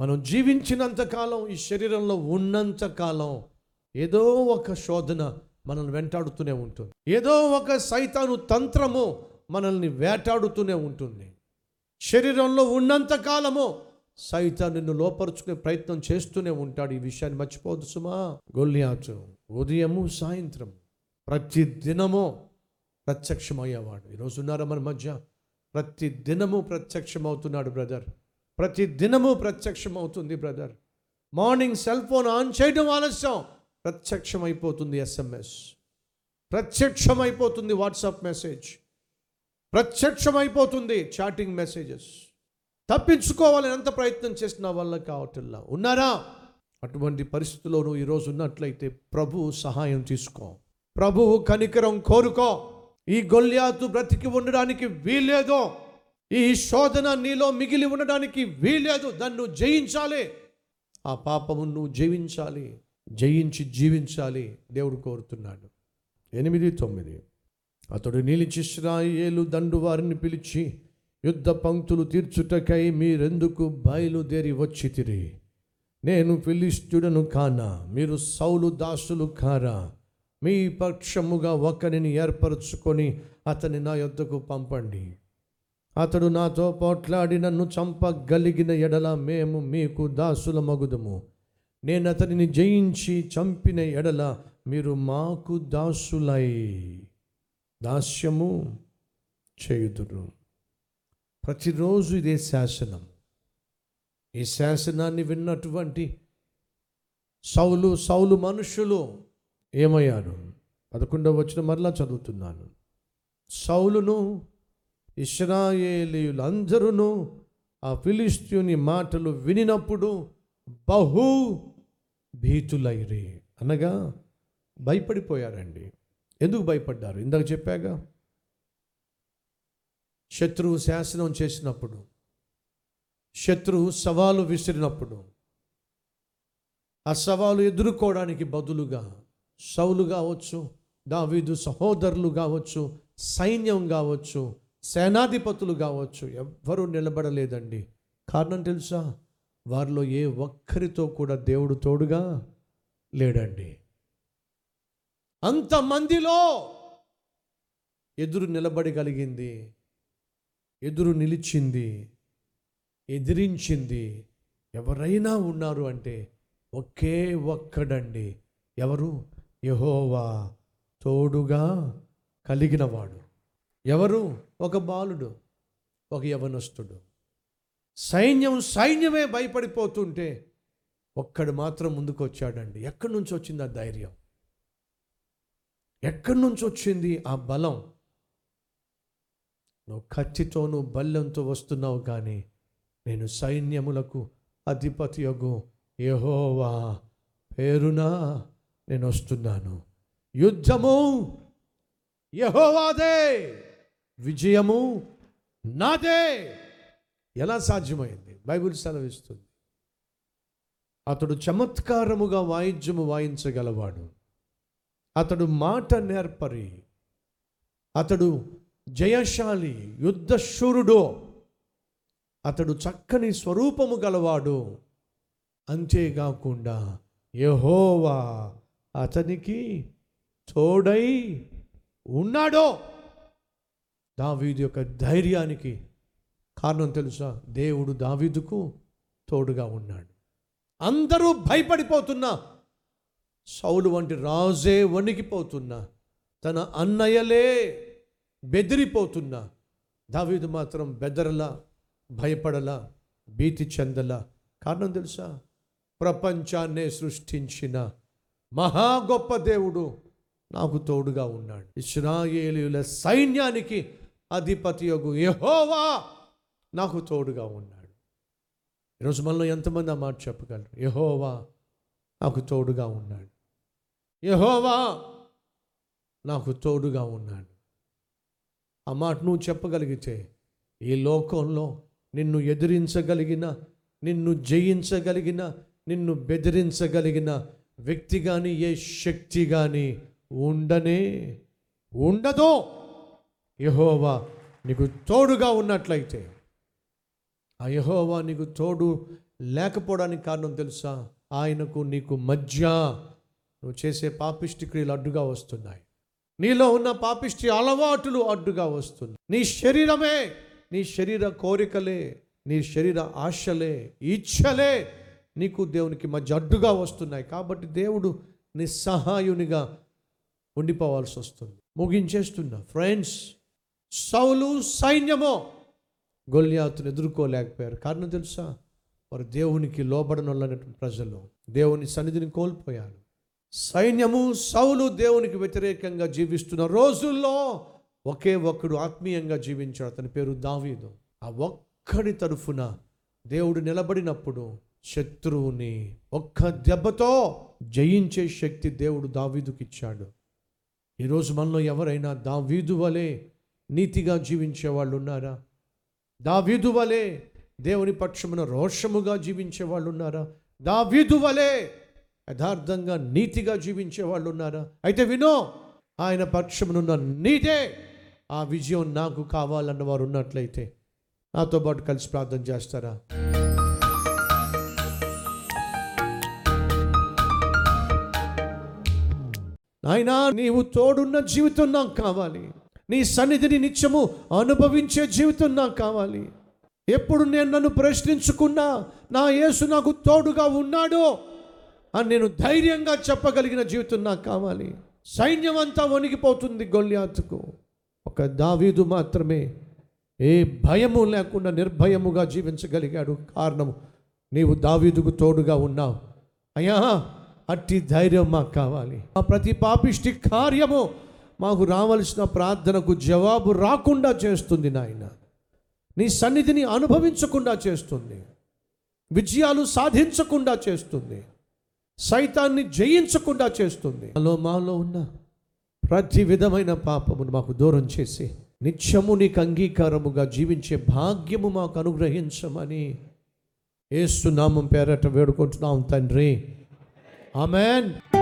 మనం జీవించినంత కాలం ఈ శరీరంలో ఉన్నంత కాలం ఏదో ఒక శోధన మనల్ని వెంటాడుతూనే ఉంటుంది. ఏదో ఒక సైతాను తంత్రము మనల్ని వేటాడుతూనే ఉంటుంది. శరీరంలో ఉన్నంత కాలము సైతాన్ నిన్ను లోపరుచుకునే ప్రయత్నం చేస్తూనే ఉంటాడు. ఈ విషయాన్ని మర్చిపోదు సుమా. గొల్లియాచు ఉదయము సాయంత్రం ప్రతి దినము ప్రత్యక్షమయ్యేవాడు. ఈరోజు ఉన్నారా మన మధ్య? ప్రతి దినము ప్రత్యక్షమవుతున్నాడు బ్రదర్. ప్రతి దినము ప్రత్యక్షమవుతుంది brother. Morning cell phone on చేయడం ఆలస్యం. ప్రత్యక్షమైపోతుంది ఎస్ఎంఎస్ ప్రత్యక్షమైపోతుంది వాట్సాప్ మెసేజ్. ప్రత్యక్షమైపోతుంది చాటింగ్ మెసేజెస్. తప్పించుకోవాలని ఎంత ప్రయత్నం చేసిన వల్ల కావటంలా. ఉన్నారా? అటువంటి పరిస్థితిలో నువ్వు ఈరోజు ఉన్నట్లయితే ప్రభు సహాయం తీసుకో. ప్రభువు కనికరం కోరుకో. ఈ గొల్యాతు బ్రతికి ఉండడానికి వీల్లేదో. ఈ శోధన నీలో మిగిలి ఉండడానికి వీలేదు దాన్ని నువ్వు జయించాలి. ఆ పాపము నువ్వు జయించాలి జయించి జీవించాలి దేవుడు కోరుతున్నాడు. ఎనిమిది తొమ్మిది. అతడు నిలిచి ఇశ్రాయేలు దండు వారిని పిలిచి యుద్ధ పంక్తులు తీర్చుటకై మీరెందుకు బయలుదేరి వచ్చితిరి? నేను ఫిలిస్తుడను కానా? మీరు సౌలు దాసులు కారా? మీ పక్షముగా ఒకరిని ఏర్పరచుకొని అతని నా యొద్దకు పంపండి. అతడు నాతో పోట్లాడి నన్ను చంపగలిగిన ఎడల మేము మీకు దాసుల మగుదము నేను అతనిని జయించి చంపిన ఎడల మీరు మాకు దాసులై దాస్యము చేయుదురు. ప్రతిరోజు ఇదే శాసనం. ఈ శాసనాన్ని విన్నటువంటి సౌలు సౌలు మనుషులు ఏమయ్యారు? పదకొండవ వచ్చిన మరలా చదువుతున్నాను. సౌలును ఇస్రాయేలీయులందరూ ఆ ఫిలిస్తీని మాటలు వినినప్పుడు బహు భీతులైరి. అనగా భయపడిపోయారండి. ఎందుకు భయపడ్డారు? ఇందాక చెప్పాగా శత్రువు శాసనం చేసినప్పుడు శత్రువు సవాలు విసిరినప్పుడు ఆ సవాలు ఎదుర్కోవడానికి బదులుగా సౌలు కావచ్చు దావీదు సహోదరులు కావచ్చు సైన్యం కావచ్చు సేనాధిపతులు కావచ్చు ఎవ్వరూ నిలబడలేదండి. కారణం తెలుసా? వారిలో ఏ ఒక్కరితో కూడా దేవుడు తోడుగా లేడండి. అంతమందిలో ఎదురు నిలబడగలిగింది ఎదురు నిలిచింది ఎదిరించింది ఎవరైనా ఉన్నారు అంటే ఒకే ఒక్కడండి. ఎవరు? యహోవా తోడుగా కలిగినవాడు. ఎవరు? ఒక బాలుడు ఒక యవనస్తుడు. సైన్యం సైన్యమే భయపడిపోతుంటే ఒక్కడు మాత్రం ముందుకు వచ్చాడండి ఎక్కడి నుంచి వచ్చింది ఆ ధైర్యం? ఎక్కడి నుంచి వచ్చింది ఆ బలం? నువ్వు కత్తితోనూ నువ్వు బల్యంతో వస్తున్నావు కానీ నేను సైన్యములకు అధిపతి యొగు యహోవా పేరున నేను వస్తున్నాను. యుద్ధము! యహోవాదే! విజయము నాదే. ఎలా సాధ్యమైంది? బైబిల్ సెలవిస్తుంది. అతడు చమత్కారముగా వాయిద్యము వాయించగలవాడు. అతడు మాట నేర్పరి. అతడు జయశాలి యుద్ధశూరుడో అతడు చక్కని స్వరూపము గలవాడు. అంతేకాకుండా యహోవా అతనికి తోడై ఉన్నాడో. దావీదు యొక్క ధైర్యానికి కారణం తెలుసా? దేవుడు దావీదుకు తోడుగా ఉన్నాడు. అందరూ భయపడిపోతున్నా సౌలు వంటి రాజే వణికిపోతున్నా తన అన్నయ్యలే బెదిరిపోతున్నా దావీదు మాత్రం బెదరలా భయపడలా భీతి చెందలా. కారణం తెలుసా? ప్రపంచాన్నే సృష్టించిన మహా గొప్ప దేవుడు నాకు తోడుగా ఉన్నాడు. ఇస్రాయేలీల సైన్యానికి అధిపతి యొగు యహోవా నాకు తోడుగా ఉన్నాడు. ఈరోజు మనలో ఎంతమంది ఆ మాట చెప్పగలరు? యహోవా నాకు తోడుగా ఉన్నాడు. యహోవా నాకు తోడుగా ఉన్నాడు. ఆ మాట నువ్వు చెప్పగలిగితే ఈ లోకంలో నిన్ను ఎదిరించగలిగిన నిన్ను జయించగలిగిన నిన్ను బెదిరించగలిగిన వ్యక్తి కానీ ఏ శక్తి కానీ ఉండనే ఉండదు. యహోవా నీకు తోడుగా ఉన్నట్లయితే. ఆ యహోవా నీకు తోడు లేకపోవడానికి కారణం తెలుసా? ఆయనకు నీకు మధ్య నువ్వు చేసే పాపిష్టి క్రియలు అడ్డుగా వస్తున్నాయి. నీలో ఉన్న పాపిష్టి అలవాటులు అడ్డుగా వస్తున్నాయి. నీ శరీరమే నీ శరీర కోరికలే నీ శరీర ఆశలే ఇచ్చలే నీకు దేవునికి మధ్య అడ్డుగా వస్తున్నాయి. కాబట్టి దేవుడు నిస్సహాయునిగా ఉండిపోవాల్సి వస్తుంది. ముగించేస్తున్నా. ఫ్రెండ్స్ సౌలు సైన్యమో. గొల్యాతును ఎదుర్కోలేకపోయారు. కారణం తెలుసా? వారు దేవునికి లోబడనొల్లనటువంటి ప్రజలు. దేవుని సన్నిధిని కోల్పోయారు. సైన్యము సౌలు దేవునికి వ్యతిరేకంగా జీవిస్తున్న రోజుల్లో ఒకే ఒక్కడు ఆత్మీయంగా జీవించాడు. అతని పేరు దావీదు. ఆ ఒక్కడి తరఫున దేవుడు నిలబడినప్పుడు శత్రువుని ఒక్క దెబ్బతో జయించే శక్తి దేవుడు దావీదుకి ఇచ్చాడు ఈరోజు మనలో ఎవరైనా దావీదు వలె నీతిగా జీవించే వాళ్ళు ఉన్నారా? దావీదు వలె దేవుని పక్షమున రోషముగా జీవించే వాళ్ళు ఉన్నారా? దావీదు వలె యథార్థంగా నీతిగా జీవించే వాళ్ళు ఉన్నారా? అయితే వినో ఆయన పక్షమునున్న నీతే ఆ విజయం నాకు కావాలన్న వారు ఉన్నట్లయితే నాతో పాటు కలిసి ప్రార్థన చేస్తారా? నాయనా నీవు తోడున్న జీవితం నాకు కావాలి. నీ సన్నిధిని నిత్యము అనుభవించే జీవితం నాకు కావాలి. ఎప్పుడు నేను నన్ను ప్రశ్నించుకున్నా నా యేసు నాకు తోడుగా ఉన్నాడు అని నేను ధైర్యంగా చెప్పగలిగిన జీవితం నాకు కావాలి. సైన్యం అంతా వణిగిపోతుంది గొల్యాతుకు ఒక దావీదు మాత్రమే ఏ భయము లేకుండా నిర్భయముగా జీవించగలిగాడు. కారణము నీవు దావీదుకు తోడుగా ఉన్నావు. అయ్యా అట్టి ధైర్యం మాకు కావాలి. ఆ ప్రతి పాపిష్టి కార్యము మాకు రావలసిన ప్రార్థనకు జవాబు రాకుండా చేస్తుంది నాయన. నీ సన్నిధిని అనుభవించకుండా చేస్తుంది. విజయాలు సాధించకుండా చేస్తుంది. సైతాన్ని జయించకుండా చేస్తుంది. అలో మాలో ఉన్న ప్రతి విధమైన పాపమును మాకు దూరం చేసి నిత్యము నీకు అంగీకారముగా జీవించే భాగ్యము మాకు అనుగ్రహించమని ఏసునామం పేరట వేడుకుంటున్నాం తండ్రి. ఆమెన్.